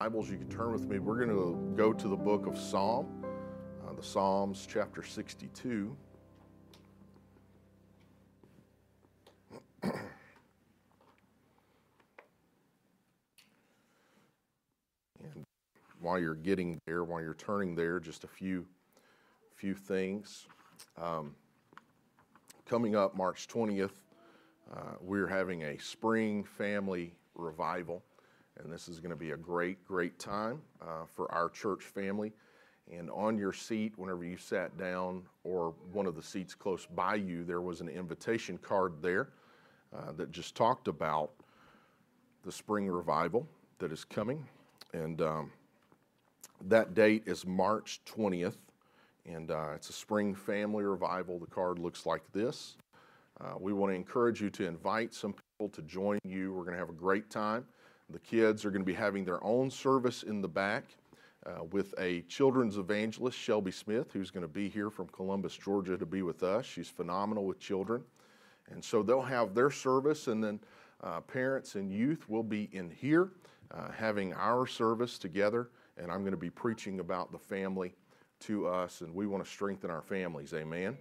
Bibles, you can turn with me. We're going to go to the book of Psalm, uh, the Psalms, chapter 62. and while you're getting there, while you're turning there, just a few few things. Um, coming up March 20th, uh, we're having a spring family revival. And this is going to be a great, great time uh, for our church family. And on your seat, whenever you sat down, or one of the seats close by you, there was an invitation card there uh, that just talked about the spring revival that is coming. And um, that date is March 20th. And uh, it's a spring family revival. The card looks like this. Uh, we want to encourage you to invite some people to join you. We're going to have a great time. The kids are going to be having their own service in the back uh, with a children's evangelist, Shelby Smith, who's going to be here from Columbus, Georgia, to be with us. She's phenomenal with children. And so they'll have their service, and then uh, parents and youth will be in here uh, having our service together. And I'm going to be preaching about the family to us, and we want to strengthen our families. Amen. Amen.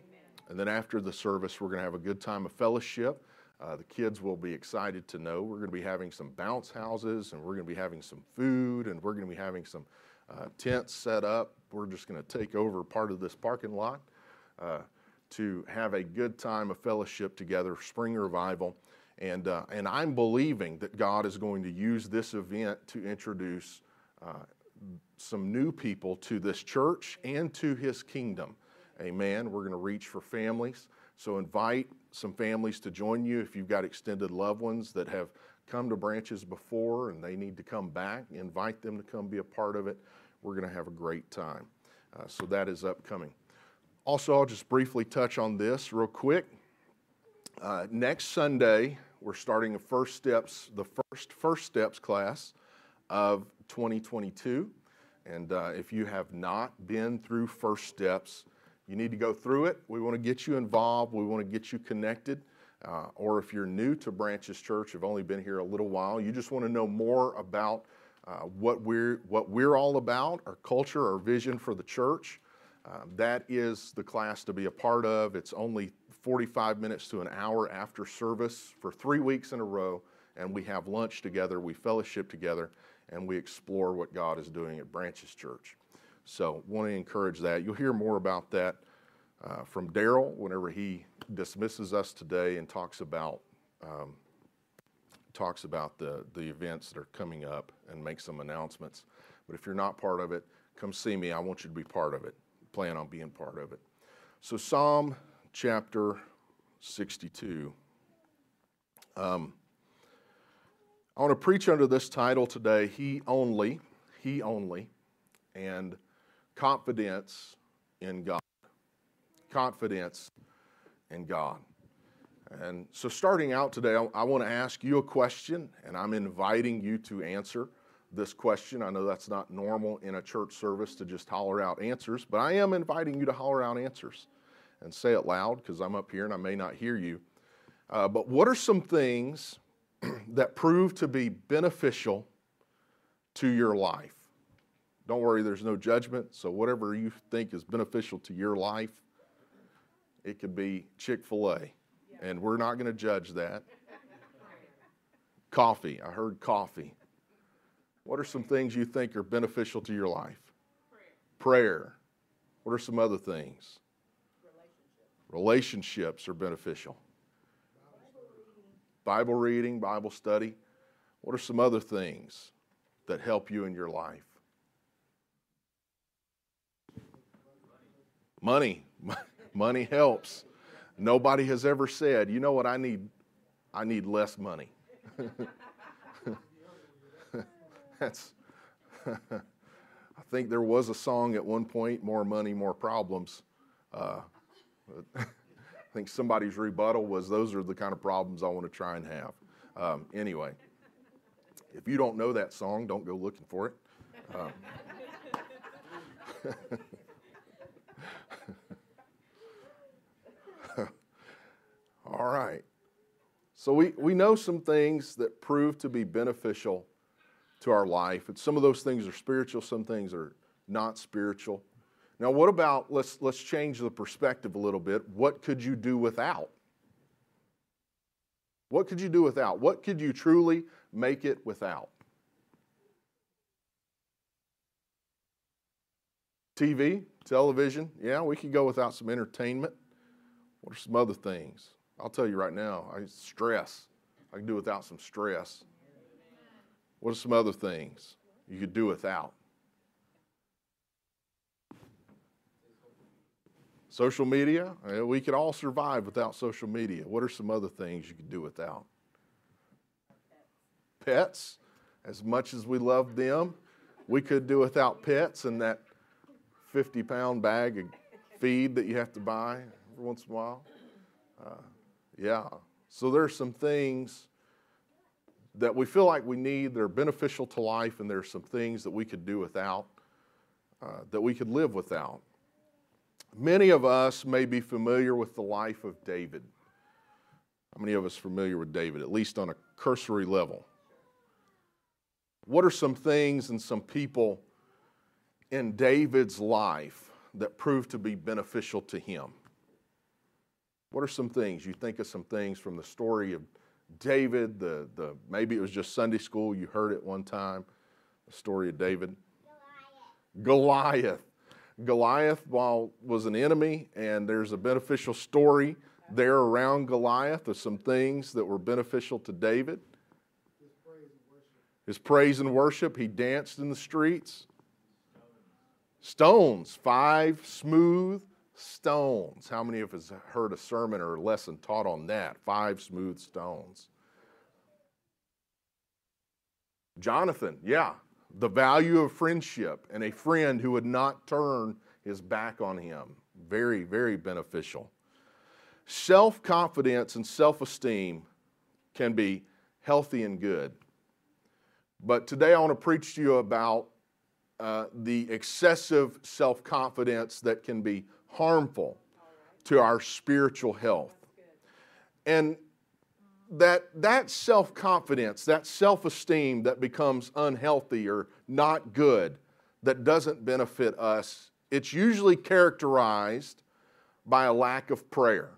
And then after the service, we're going to have a good time of fellowship. Uh, the kids will be excited to know we're going to be having some bounce houses and we're going to be having some food and we're going to be having some uh, tents set up. We're just going to take over part of this parking lot uh, to have a good time of fellowship together, spring revival. And, uh, and I'm believing that God is going to use this event to introduce uh, some new people to this church and to his kingdom. Amen. We're going to reach for families. So invite some families to join you if you've got extended loved ones that have come to branches before and they need to come back. Invite them to come be a part of it. We're going to have a great time. Uh, so that is upcoming. Also, I'll just briefly touch on this real quick. Uh, next Sunday, we're starting the first steps, the first first steps class of 2022. And uh, if you have not been through first steps, you need to go through it. We want to get you involved. We want to get you connected. Uh, or if you're new to Branches Church, you've only been here a little while, you just want to know more about uh, what we're what we're all about, our culture, our vision for the church. Uh, that is the class to be a part of. It's only 45 minutes to an hour after service for three weeks in a row, and we have lunch together, we fellowship together, and we explore what God is doing at Branches Church. So, want to encourage that. You'll hear more about that uh, from Daryl whenever he dismisses us today and talks about um, talks about the the events that are coming up and make some announcements. But if you're not part of it, come see me. I want you to be part of it. Plan on being part of it. So, Psalm chapter 62. Um, I want to preach under this title today, He Only, He Only, and confidence in God. Confidence in God. And so, starting out today, I, I want to ask you a question, and I'm inviting you to answer this question. I know that's not normal in a church service to just holler out answers, but I am inviting you to holler out answers and say it loud because I'm up here and I may not hear you. Uh, but what are some things that prove to be beneficial to your life? Don't worry, there's no judgment. So, whatever you think is beneficial to your life, it could be Chick fil A. And we're not going to judge that. coffee. I heard coffee. What are some things you think are beneficial to your life? Prayer. What are some other things? Relationships are beneficial. Bible reading, Bible study. What are some other things that help you in your life? Money. money helps. Nobody has ever said, you know what, I need, I need less money. That's, I think there was a song at one point, more money, more problems. Uh, I think somebody's rebuttal was, those are the kind of problems I want to try and have. Um, anyway, if you don't know that song, don't go looking for it. Um, All right. So we, we know some things that prove to be beneficial to our life. And some of those things are spiritual, some things are not spiritual. Now, what about let's let's change the perspective a little bit. What could you do without? What could you do without? What could you truly make it without? TV, television, yeah, we could go without some entertainment. What are some other things? I'll tell you right now, I stress. I can do without some stress. What are some other things you could do without? Social media, we could all survive without social media. What are some other things you could do without? Pets, as much as we love them, we could do without pets and that 50 pound bag of feed that you have to buy every once in a while. Uh, yeah. So there's some things that we feel like we need, that are beneficial to life, and there's some things that we could do without, uh, that we could live without. Many of us may be familiar with the life of David. How many of us familiar with David, at least on a cursory level? What are some things and some people in David's life that proved to be beneficial to him? What are some things? You think of some things from the story of David, the, the maybe it was just Sunday school, you heard it one time, the story of David. Goliath. Goliath. While was an enemy, and there's a beneficial story there around Goliath of some things that were beneficial to David. His praise and worship, he danced in the streets. Stones, five smooth stones. How many of us heard a sermon or a lesson taught on that? Five smooth stones. Jonathan, yeah, the value of friendship and a friend who would not turn his back on him. Very, very beneficial. Self confidence and self esteem can be healthy and good. But today I want to preach to you about uh, the excessive self confidence that can be harmful to our spiritual health. And that, that self confidence, that self esteem that becomes unhealthy or not good, that doesn't benefit us, it's usually characterized by a lack of prayer.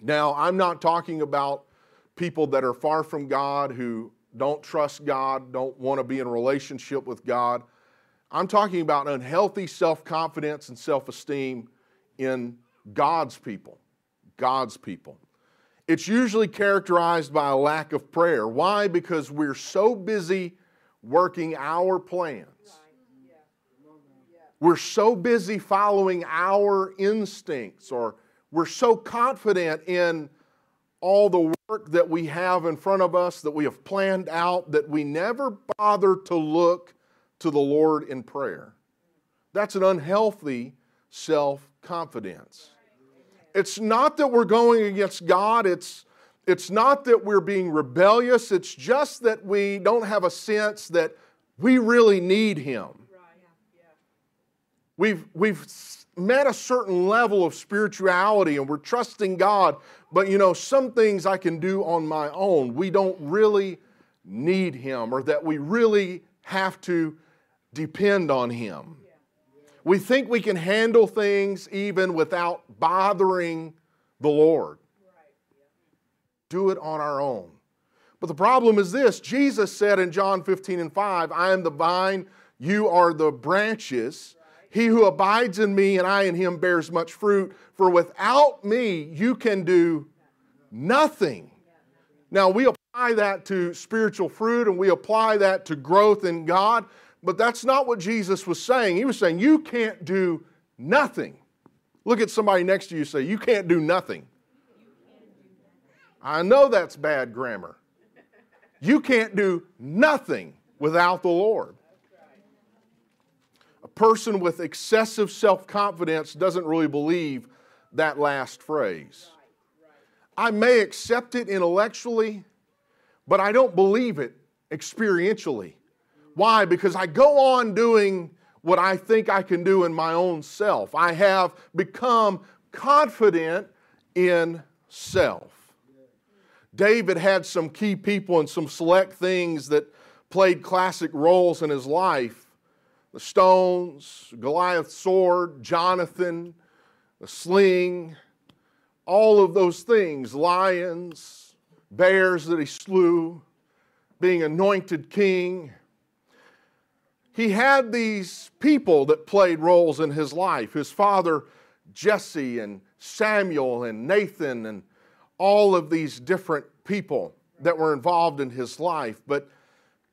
Now, I'm not talking about people that are far from God who don't trust God, don't want to be in relationship with God. I'm talking about unhealthy self confidence and self esteem in God's people. God's people. It's usually characterized by a lack of prayer. Why? Because we're so busy working our plans. We're so busy following our instincts, or we're so confident in all the work that we have in front of us that we have planned out that we never bother to look to the Lord in prayer. That's an unhealthy self confidence. It's not that we're going against God, it's, it's not that we're being rebellious, it's just that we don't have a sense that we really need Him. We've, we've met a certain level of spirituality and we're trusting God, but you know, some things I can do on my own. We don't really need Him or that we really have to depend on Him. We think we can handle things even without bothering the Lord. Do it on our own. But the problem is this Jesus said in John 15 and 5, I am the vine, you are the branches. He who abides in me and I in him bears much fruit, for without me you can do nothing. Now, we apply that to spiritual fruit and we apply that to growth in God, but that's not what Jesus was saying. He was saying, You can't do nothing. Look at somebody next to you say, You can't do nothing. I know that's bad grammar. You can't do nothing without the Lord. A person with excessive self confidence doesn't really believe that last phrase. I may accept it intellectually, but I don't believe it experientially. Why? Because I go on doing what I think I can do in my own self. I have become confident in self. David had some key people and some select things that played classic roles in his life the stones, Goliath's sword, Jonathan, the sling, all of those things, lions, bears that he slew, being anointed king. He had these people that played roles in his life his father, Jesse, and Samuel, and Nathan, and all of these different people that were involved in his life. But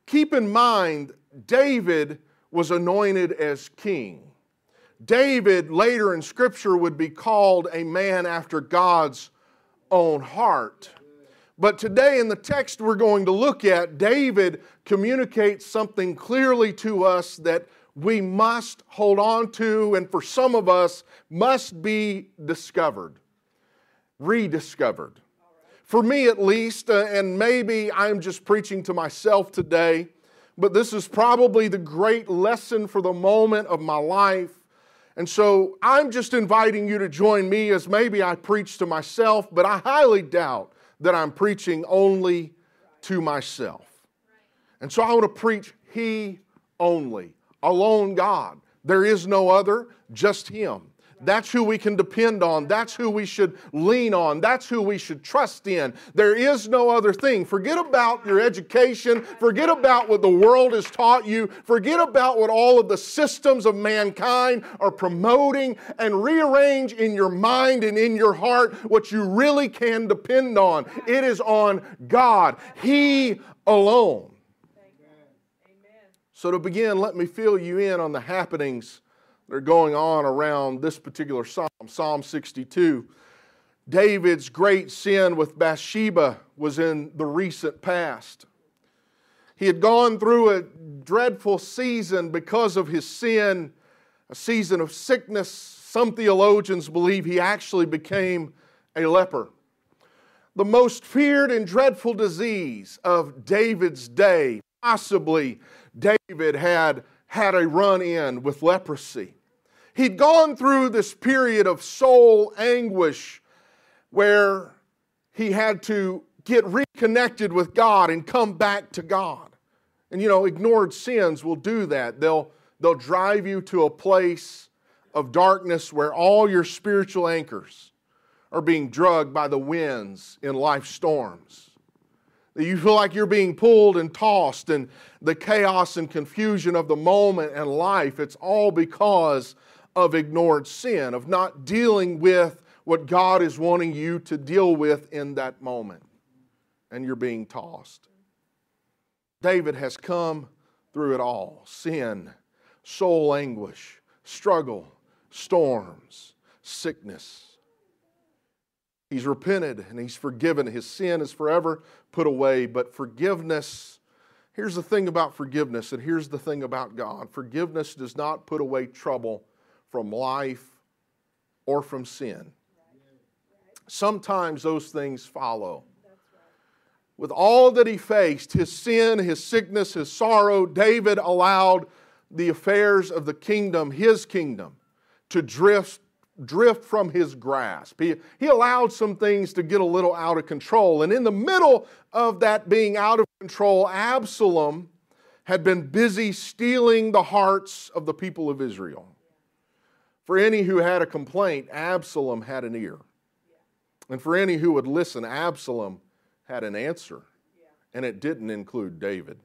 keep in mind, David was anointed as king. David, later in Scripture, would be called a man after God's own heart. But today, in the text we're going to look at, David communicates something clearly to us that we must hold on to, and for some of us, must be discovered, rediscovered. For me, at least, uh, and maybe I'm just preaching to myself today, but this is probably the great lesson for the moment of my life. And so I'm just inviting you to join me as maybe I preach to myself, but I highly doubt that I'm preaching only to myself. And so I want to preach He only, alone God. There is no other, just Him. That's who we can depend on. That's who we should lean on. That's who we should trust in. There is no other thing. Forget about your education. Forget about what the world has taught you. Forget about what all of the systems of mankind are promoting and rearrange in your mind and in your heart what you really can depend on. It is on God, He alone. So, to begin, let me fill you in on the happenings that are going on around this particular psalm, Psalm 62. David's great sin with Bathsheba was in the recent past. He had gone through a dreadful season because of his sin, a season of sickness. Some theologians believe he actually became a leper. The most feared and dreadful disease of David's day, possibly David had had a run in with leprosy. He'd gone through this period of soul anguish where he had to get reconnected with God and come back to God. And you know, ignored sins will do that. They'll, they'll drive you to a place of darkness where all your spiritual anchors are being drugged by the winds in life storms. That you feel like you're being pulled and tossed, and the chaos and confusion of the moment and life, it's all because of ignored sin, of not dealing with what God is wanting you to deal with in that moment. And you're being tossed. David has come through it all sin, soul anguish, struggle, storms, sickness. He's repented and he's forgiven. His sin is forever put away, but forgiveness. Here's the thing about forgiveness, and here's the thing about God forgiveness does not put away trouble from life or from sin. Sometimes those things follow. With all that he faced, his sin, his sickness, his sorrow, David allowed the affairs of the kingdom, his kingdom, to drift, drift from his grasp. He, he allowed some things to get a little out of control. And in the middle of that being out of control, Absalom had been busy stealing the hearts of the people of Israel. For any who had a complaint, Absalom had an ear. And for any who would listen, Absalom had an answer. And it didn't include David.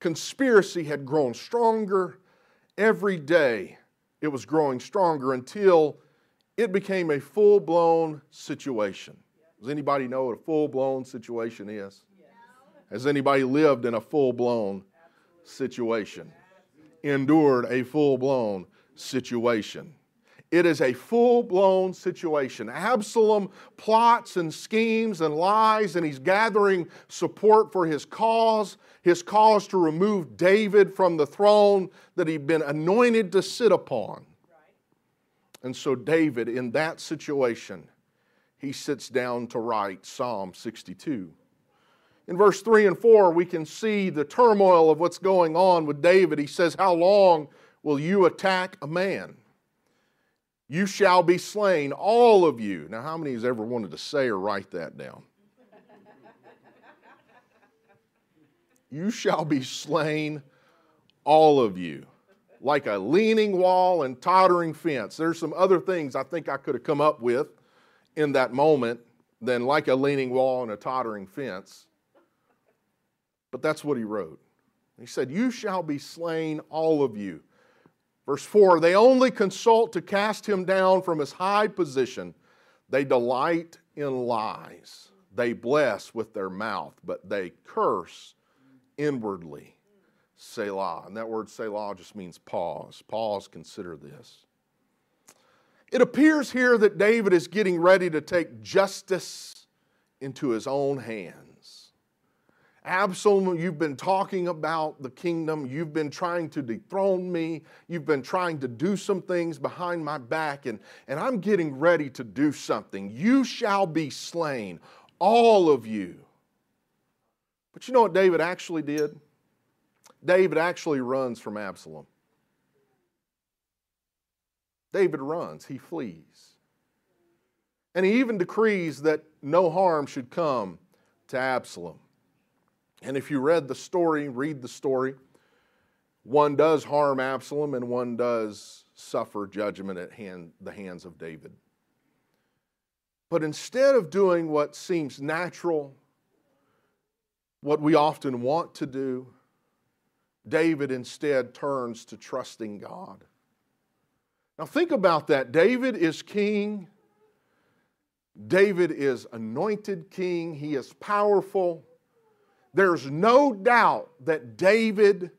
Conspiracy had grown stronger every day. It was growing stronger until it became a full blown situation. Does anybody know what a full blown situation is? Has anybody lived in a full blown situation? Endured a full blown situation. It is a full blown situation. Absalom plots and schemes and lies, and he's gathering support for his cause, his cause to remove David from the throne that he'd been anointed to sit upon. And so, David, in that situation, he sits down to write Psalm 62. In verse 3 and 4, we can see the turmoil of what's going on with David. He says, How long will you attack a man? You shall be slain, all of you. Now, how many has ever wanted to say or write that down? You shall be slain, all of you, like a leaning wall and tottering fence. There's some other things I think I could have come up with in that moment than like a leaning wall and a tottering fence. But that's what he wrote. He said, You shall be slain, all of you. Verse 4 They only consult to cast him down from his high position. They delight in lies. They bless with their mouth, but they curse inwardly. Selah. And that word Selah just means pause. Pause, consider this. It appears here that David is getting ready to take justice into his own hands. Absalom, you've been talking about the kingdom. You've been trying to dethrone me. You've been trying to do some things behind my back, and, and I'm getting ready to do something. You shall be slain, all of you. But you know what David actually did? David actually runs from Absalom. David runs, he flees. And he even decrees that no harm should come to Absalom. And if you read the story, read the story, one does harm Absalom and one does suffer judgment at hand, the hands of David. But instead of doing what seems natural, what we often want to do, David instead turns to trusting God. Now, think about that. David is king. David is anointed king. He is powerful. There's no doubt that David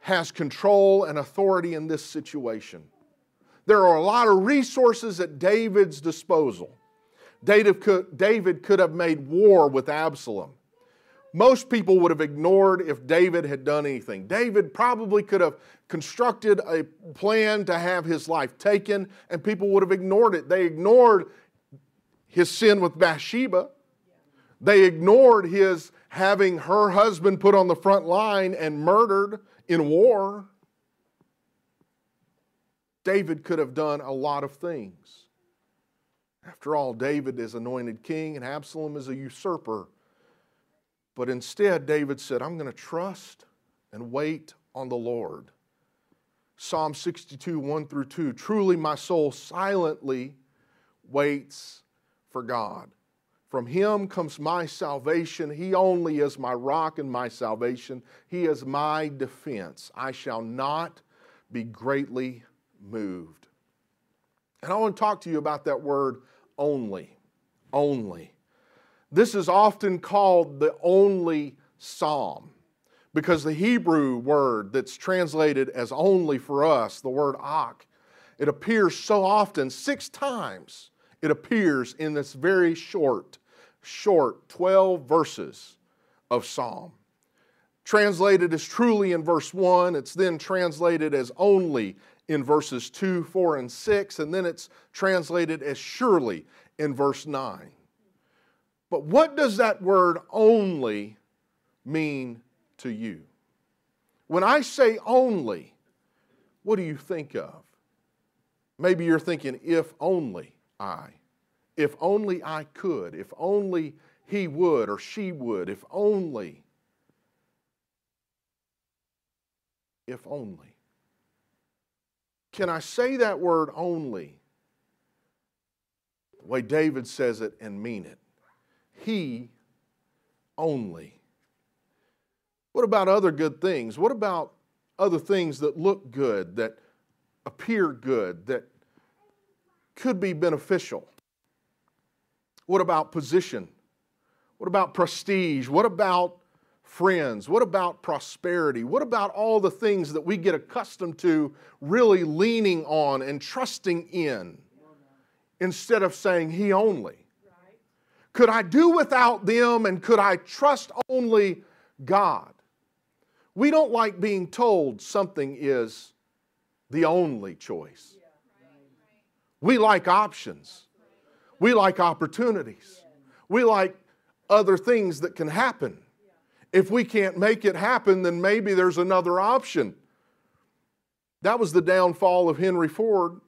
has control and authority in this situation. There are a lot of resources at David's disposal. David could, have made war with Absalom most people would have ignored if David had done anything. David probably could have constructed a plan to have his life taken, and people would have ignored it. They ignored his sin with Bathsheba, they ignored his having her husband put on the front line and murdered in war. David could have done a lot of things. After all, David is anointed king, and Absalom is a usurper. But instead, David said, I'm going to trust and wait on the Lord. Psalm 62, 1 through 2 Truly, my soul silently waits for God. From him comes my salvation. He only is my rock and my salvation. He is my defense. I shall not be greatly moved. And I want to talk to you about that word only. Only. This is often called the only psalm because the Hebrew word that's translated as only for us, the word ak, it appears so often, six times it appears in this very short, short 12 verses of psalm. Translated as truly in verse 1, it's then translated as only in verses 2, 4, and 6, and then it's translated as surely in verse 9. But what does that word only mean to you? When I say only, what do you think of? Maybe you're thinking, if only I, if only I could, if only he would or she would, if only, if only. Can I say that word only the way David says it and mean it? He only. What about other good things? What about other things that look good, that appear good, that could be beneficial? What about position? What about prestige? What about friends? What about prosperity? What about all the things that we get accustomed to really leaning on and trusting in instead of saying He only? Could I do without them and could I trust only God? We don't like being told something is the only choice. We like options. We like opportunities. We like other things that can happen. If we can't make it happen, then maybe there's another option. That was the downfall of Henry Ford.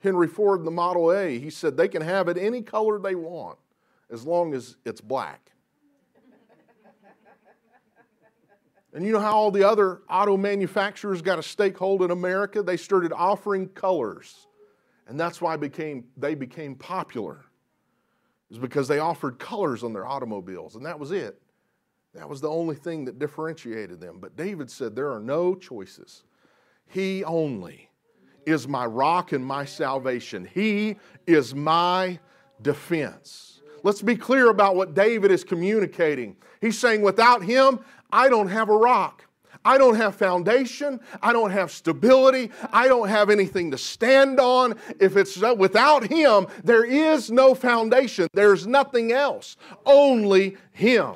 Henry Ford, the Model A, he said they can have it any color they want as long as it's black. And you know how all the other auto manufacturers got a stakehold in America? They started offering colors. And that's why became, they became popular. Is because they offered colors on their automobiles, and that was it. That was the only thing that differentiated them. But David said, There are no choices. He only is my rock and my salvation. He is my defense. Let's be clear about what David is communicating. He's saying, Without him, I don't have a rock. I don't have foundation. I don't have stability. I don't have anything to stand on. If it's without Him, there is no foundation. There's nothing else. Only Him.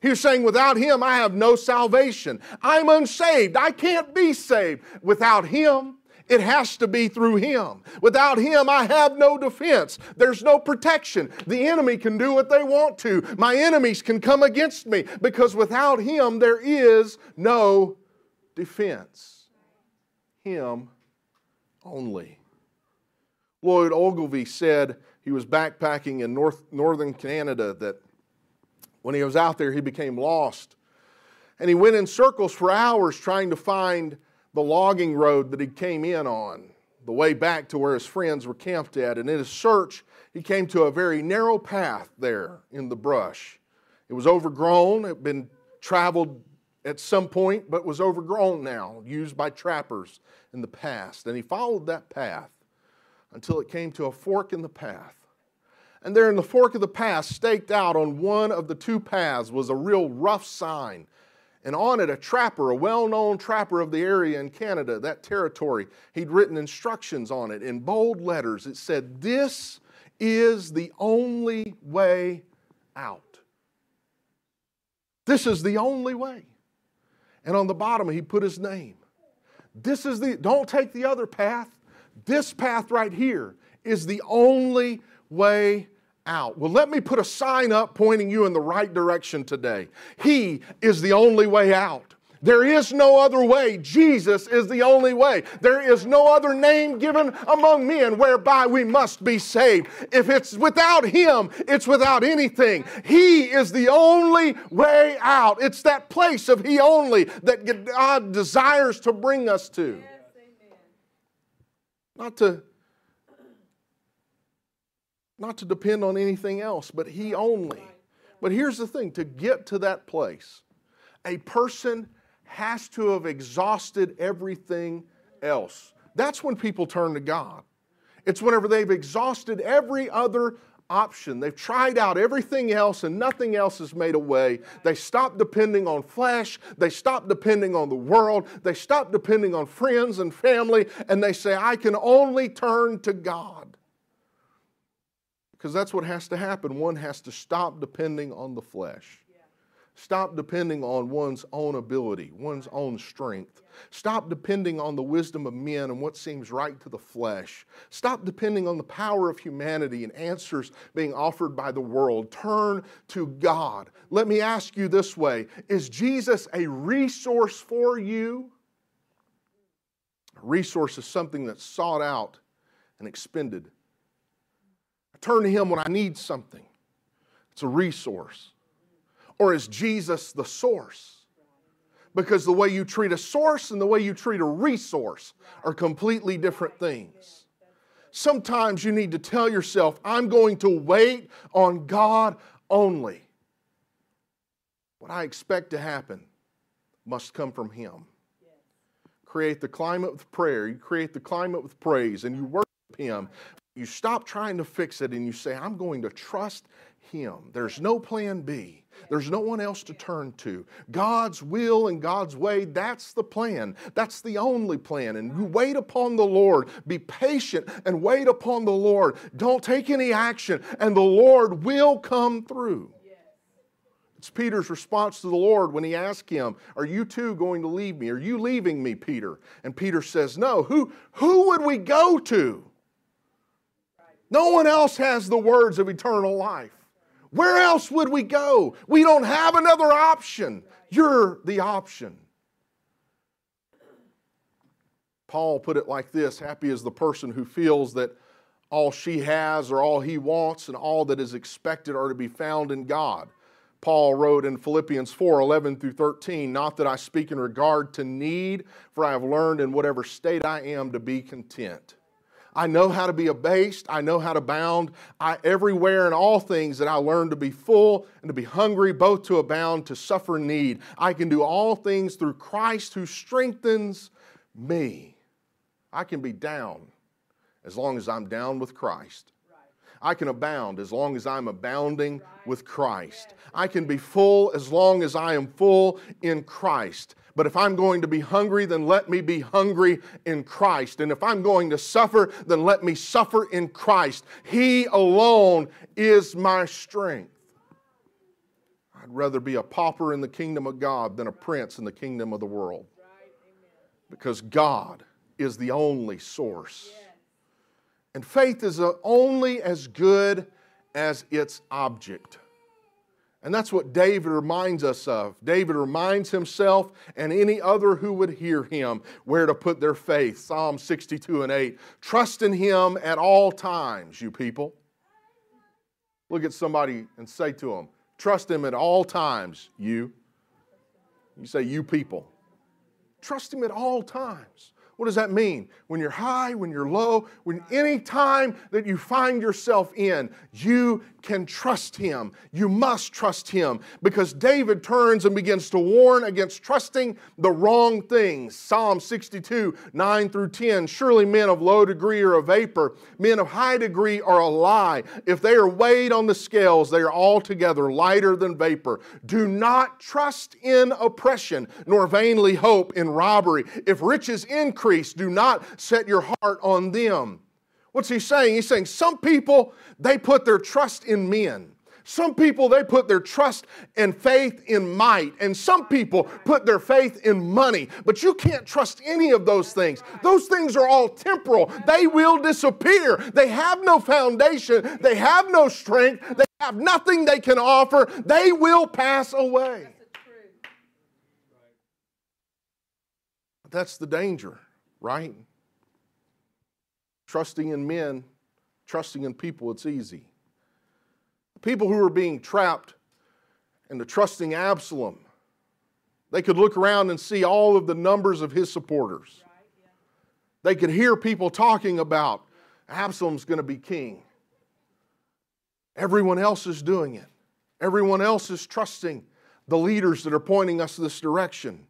He was saying, without Him, I have no salvation. I'm unsaved. I can't be saved. Without Him, it has to be through Him. Without Him, I have no defense. There's no protection. The enemy can do what they want to. My enemies can come against me because without Him, there is no defense. Him only. Lloyd Ogilvie said he was backpacking in North, northern Canada that when he was out there, he became lost. And he went in circles for hours trying to find the logging road that he came in on, the way back to where his friends were camped at. And in his search, he came to a very narrow path there in the brush. It was overgrown, it had been traveled at some point, but was overgrown now, used by trappers in the past. And he followed that path until it came to a fork in the path. And there in the fork of the path, staked out on one of the two paths, was a real rough sign. And on it, a trapper, a well known trapper of the area in Canada, that territory, he'd written instructions on it in bold letters. It said, This is the only way out. This is the only way. And on the bottom, he put his name. This is the, don't take the other path. This path right here is the only way out. Well, let me put a sign up pointing you in the right direction today. He is the only way out. There is no other way. Jesus is the only way. There is no other name given among men whereby we must be saved. If it's without Him, it's without anything. He is the only way out. It's that place of He only that God desires to bring us to. Not to not to depend on anything else, but He only. But here's the thing to get to that place, a person has to have exhausted everything else. That's when people turn to God. It's whenever they've exhausted every other option. They've tried out everything else and nothing else has made a way. They stop depending on flesh. They stop depending on the world. They stop depending on friends and family. And they say, I can only turn to God. Because that's what has to happen. One has to stop depending on the flesh. Stop depending on one's own ability, one's own strength. Stop depending on the wisdom of men and what seems right to the flesh. Stop depending on the power of humanity and answers being offered by the world. Turn to God. Let me ask you this way Is Jesus a resource for you? A resource is something that's sought out and expended turn to Him when I need something. It's a resource. Or is Jesus the source? Because the way you treat a source and the way you treat a resource are completely different things. Sometimes you need to tell yourself, I'm going to wait on God only. What I expect to happen must come from Him. Create the climate with prayer, you create the climate with praise, and you worship Him you stop trying to fix it and you say, I'm going to trust Him. There's no plan B. There's no one else to turn to. God's will and God's way, that's the plan. That's the only plan. And you wait upon the Lord. Be patient and wait upon the Lord. Don't take any action, and the Lord will come through. It's Peter's response to the Lord when he asked him, Are you too going to leave me? Are you leaving me, Peter? And Peter says, No. Who, who would we go to? No one else has the words of eternal life. Where else would we go? We don't have another option. You're the option. Paul put it like this Happy is the person who feels that all she has or all he wants and all that is expected are to be found in God. Paul wrote in Philippians 4 11 through 13, Not that I speak in regard to need, for I have learned in whatever state I am to be content. I know how to be abased. I know how to bound. I, everywhere in all things that I learn to be full and to be hungry, both to abound, to suffer need. I can do all things through Christ who strengthens me. I can be down as long as I'm down with Christ. I can abound as long as I'm abounding with Christ. I can be full as long as I am full in Christ. But if I'm going to be hungry, then let me be hungry in Christ. And if I'm going to suffer, then let me suffer in Christ. He alone is my strength. I'd rather be a pauper in the kingdom of God than a prince in the kingdom of the world. Because God is the only source. And faith is only as good as its object. And that's what David reminds us of. David reminds himself and any other who would hear him where to put their faith. Psalm 62 and 8. Trust in him at all times, you people. Look at somebody and say to them, Trust him at all times, you. You say, You people. Trust him at all times. What does that mean? When you're high, when you're low, when any time that you find yourself in, you can trust him. You must trust him because David turns and begins to warn against trusting the wrong things. Psalm 62, 9 through 10. Surely men of low degree are a vapor, men of high degree are a lie. If they are weighed on the scales, they are altogether lighter than vapor. Do not trust in oppression, nor vainly hope in robbery. If riches increase, do not set your heart on them. What's he saying? He's saying some people, they put their trust in men. Some people, they put their trust and faith in might. And some people put their faith in money. But you can't trust any of those things. Those things are all temporal, they will disappear. They have no foundation, they have no strength, they have nothing they can offer. They will pass away. That's the danger, right? Trusting in men, trusting in people, it's easy. People who are being trapped into trusting Absalom, they could look around and see all of the numbers of his supporters. They could hear people talking about Absalom's going to be king. Everyone else is doing it. Everyone else is trusting the leaders that are pointing us this direction.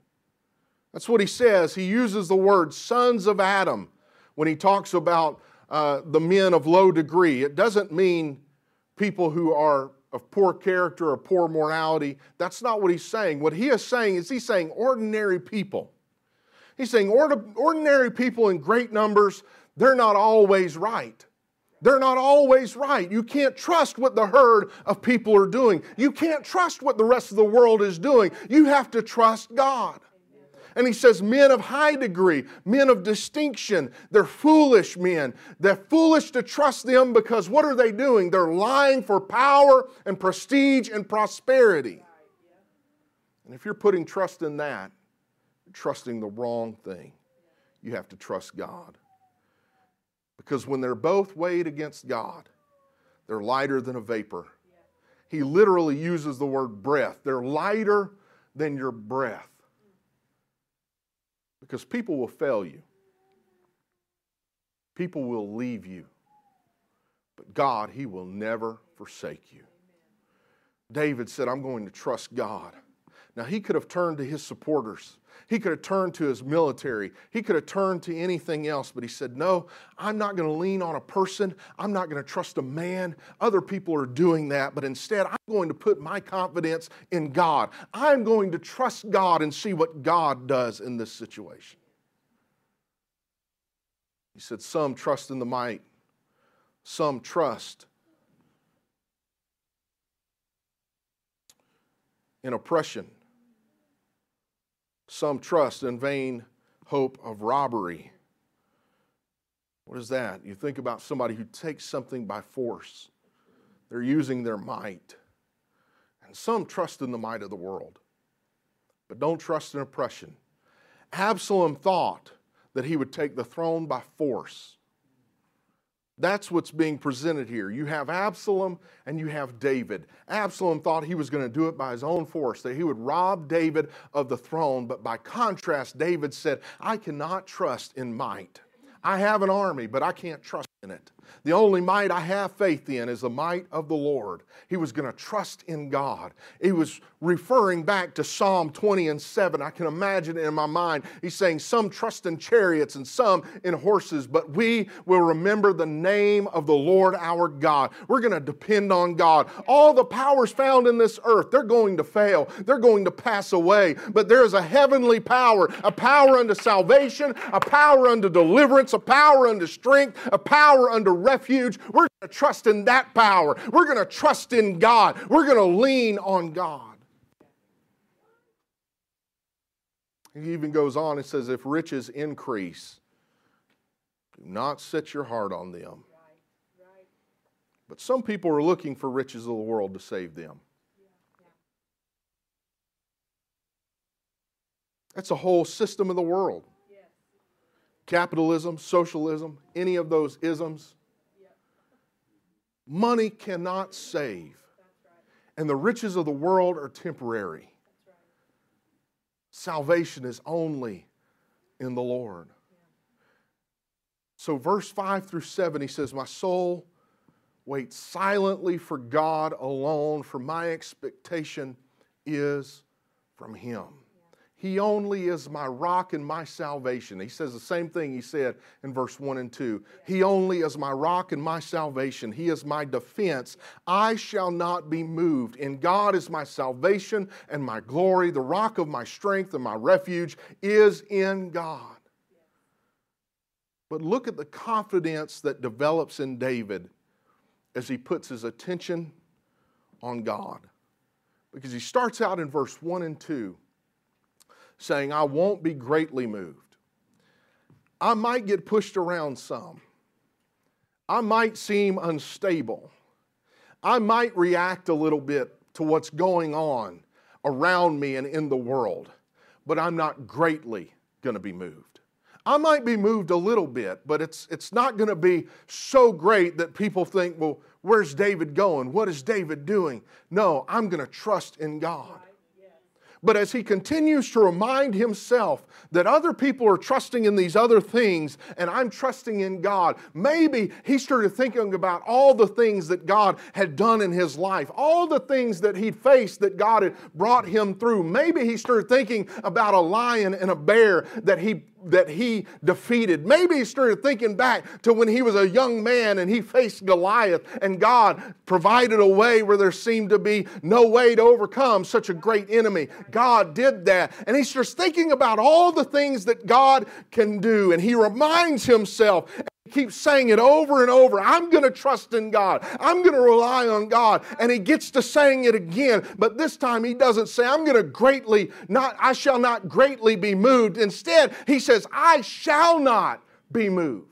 That's what he says. He uses the word sons of Adam when he talks about uh, the men of low degree. It doesn't mean people who are of poor character or poor morality. That's not what he's saying. What he is saying is he's saying ordinary people. He's saying ordinary people in great numbers, they're not always right. They're not always right. You can't trust what the herd of people are doing. You can't trust what the rest of the world is doing. You have to trust God. And he says, men of high degree, men of distinction, they're foolish men. They're foolish to trust them because what are they doing? They're lying for power and prestige and prosperity. And if you're putting trust in that, you're trusting the wrong thing. You have to trust God. Because when they're both weighed against God, they're lighter than a vapor. He literally uses the word breath. They're lighter than your breath because people will fail you, people will leave you, but God, He will never forsake you. David said, I'm going to trust God. Now, he could have turned to his supporters. He could have turned to his military. He could have turned to anything else, but he said, No, I'm not going to lean on a person. I'm not going to trust a man. Other people are doing that, but instead, I'm going to put my confidence in God. I'm going to trust God and see what God does in this situation. He said, Some trust in the might, some trust in oppression. Some trust in vain hope of robbery. What is that? You think about somebody who takes something by force, they're using their might. And some trust in the might of the world, but don't trust in oppression. Absalom thought that he would take the throne by force. That's what's being presented here. You have Absalom and you have David. Absalom thought he was going to do it by his own force, that he would rob David of the throne. But by contrast, David said, I cannot trust in might. I have an army, but I can't trust in it. The only might I have faith in is the might of the Lord. He was going to trust in God. He was referring back to Psalm 20 and 7. I can imagine it in my mind. He's saying, Some trust in chariots and some in horses, but we will remember the name of the Lord our God. We're going to depend on God. All the powers found in this earth, they're going to fail, they're going to pass away, but there is a heavenly power, a power unto salvation, a power unto deliverance, a power unto strength, a power unto refuge. We're going to trust in that power. We're going to trust in God. We're going to lean on God. He even goes on and says, if riches increase, do not set your heart on them. But some people are looking for riches of the world to save them. That's a whole system of the world. Capitalism, socialism, any of those isms. Money cannot save. And the riches of the world are temporary. Salvation is only in the Lord. So, verse 5 through 7, he says, My soul waits silently for God alone, for my expectation is from him. He only is my rock and my salvation. He says the same thing he said in verse 1 and 2. He only is my rock and my salvation. He is my defense. I shall not be moved. In God is my salvation and my glory. The rock of my strength and my refuge is in God. But look at the confidence that develops in David as he puts his attention on God. Because he starts out in verse 1 and 2 saying, I won't be greatly moved. I might get pushed around some. I might seem unstable. I might react a little bit to what's going on around me and in the world, but I'm not greatly going to be moved. I might be moved a little bit, but it's, it's not going to be so great that people think, well, where's David going? What is David doing? No, I'm going to trust in God. But as he continues to remind himself that other people are trusting in these other things and I'm trusting in God, maybe he started thinking about all the things that God had done in his life, all the things that he'd faced that God had brought him through. Maybe he started thinking about a lion and a bear that he that he defeated. Maybe he started thinking back to when he was a young man and he faced Goliath, and God provided a way where there seemed to be no way to overcome such a great enemy. God did that. And he starts thinking about all the things that God can do, and he reminds himself keeps saying it over and over I'm going to trust in God. I'm going to rely on God. And he gets to saying it again, but this time he doesn't say, I'm going to greatly not, I shall not greatly be moved. Instead, he says, I shall not be moved.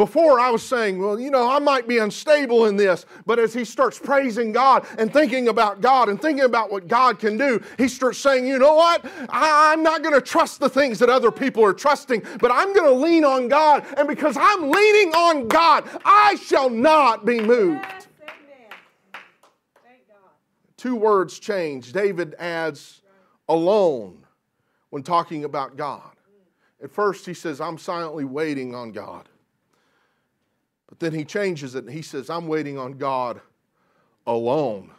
Before I was saying, well, you know, I might be unstable in this, but as he starts praising God and thinking about God and thinking about what God can do, he starts saying, you know what? I, am not going to trust the things that other people are trusting, but I'm going to lean on God. And because I'm leaning on God, I shall not be moved. Yes, Two words change. David adds alone when talking about God. At first, he says, I'm silently waiting on God. But then he changes it and he says, I'm waiting on God alone.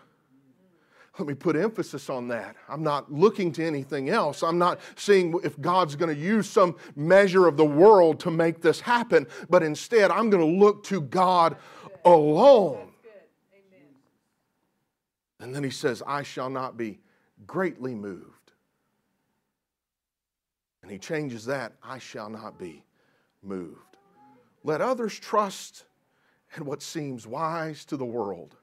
Let me put emphasis on that. I'm not looking to anything else. I'm not seeing if God's going to use some measure of the world to make this happen, but instead I'm going to look to God alone. And then he says, I shall not be greatly moved. And he changes that, I shall not be moved. Let others trust in what seems wise to the world,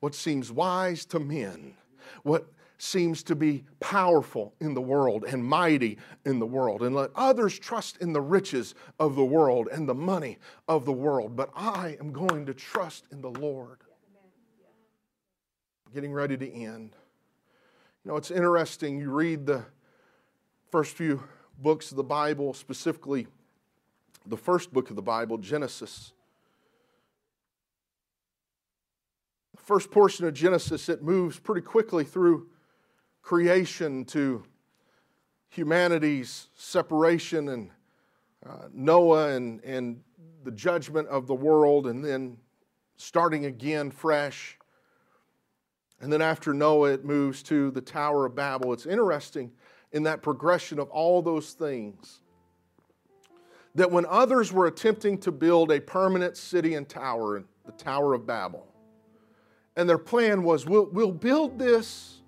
what seems wise to men, what seems to be powerful in the world and mighty in the world. And let others trust in the riches of the world and the money of the world. But I am going to trust in the Lord. Getting ready to end. You know, it's interesting. You read the first few books of the Bible, specifically the first book of the Bible, Genesis. First portion of Genesis, it moves pretty quickly through creation to humanity's separation and uh, Noah and, and the judgment of the world, and then starting again fresh. And then after Noah, it moves to the Tower of Babel. It's interesting in that progression of all those things that when others were attempting to build a permanent city and tower, the Tower of Babel, and their plan was we'll, we'll build this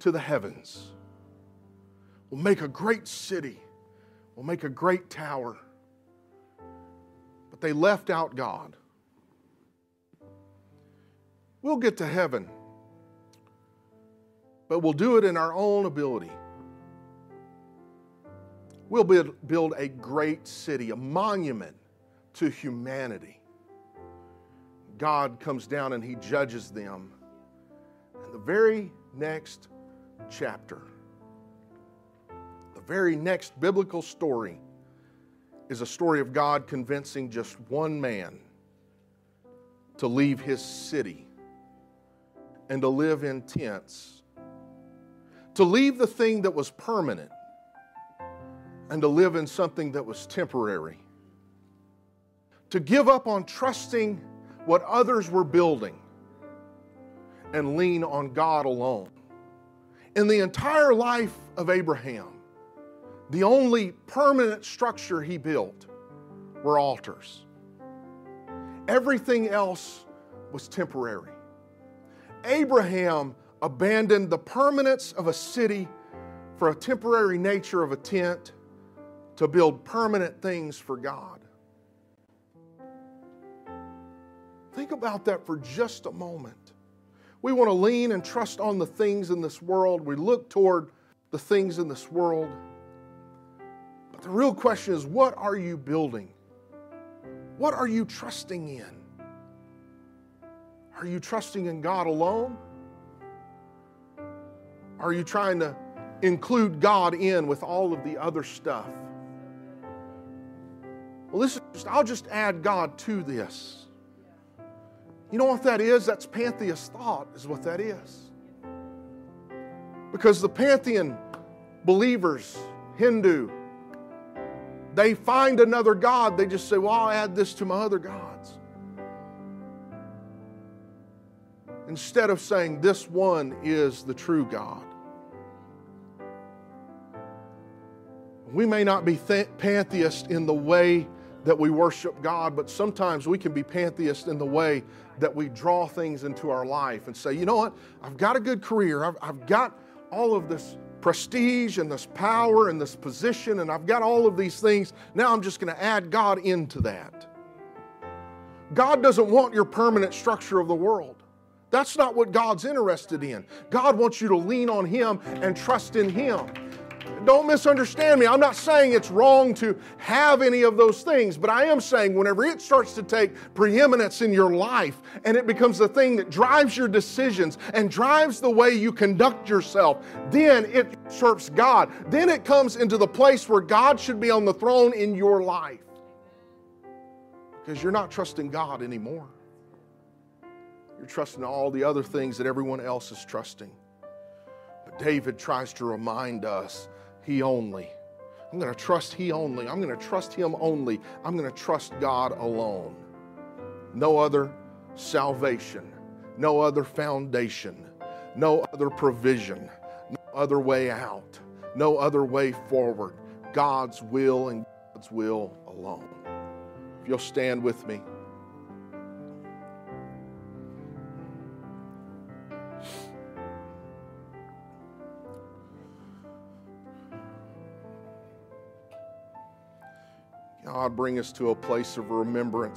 to the heavens. We'll make a great city. We'll make a great tower. But they left out God. We'll get to heaven, but we'll do it in our own ability. We'll build a great city, a monument to humanity. God comes down and he judges them. And the very next chapter, the very next biblical story, is a story of God convincing just one man to leave his city and to live in tents, to leave the thing that was permanent and to live in something that was temporary. To give up on trusting what others were building and lean on God alone. In the entire life of Abraham, the only permanent structure he built were altars. Everything else was temporary. Abraham abandoned the permanence of a city for a temporary nature of a tent to build permanent things for God. Think about that for just a moment. We want to lean and trust on the things in this world. We look toward the things in this world. But the real question is what are you building? What are you trusting in? Are you trusting in God alone? Are you trying to include God in with all of the other stuff? Well, just, I'll just add God to this. You know what that is? That's pantheist thought, is what that is. Because the pantheon believers, Hindu, they find another God, they just say, Well, I'll add this to my other gods. Instead of saying, This one is the true God. We may not be th- pantheist in the way that we worship God, but sometimes we can be pantheist in the way that we draw things into our life and say, you know what, I've got a good career, I've, I've got all of this prestige and this power and this position, and I've got all of these things. Now I'm just going to add God into that. God doesn't want your permanent structure of the world. That's not what God's interested in. God wants you to lean on Him and trust in Him don't misunderstand me. I'm not saying it's wrong to have any of those things, but I am saying whenever it starts to take preeminence in your life and it becomes the thing that drives your decisions and drives the way you conduct yourself, then it usurps God. Then it comes into the place where God should be on the throne in your life because you're not trusting God anymore. You're trusting all the other things that everyone else is trusting. But David tries to remind us he only. I'm going to trust He only. I'm going to trust Him only. I'm going to trust God alone. No other salvation, no other foundation, no other provision, no other way out, no other way forward. God's will and God's will alone. If you'll stand with me. God, bring us to a place of remembrance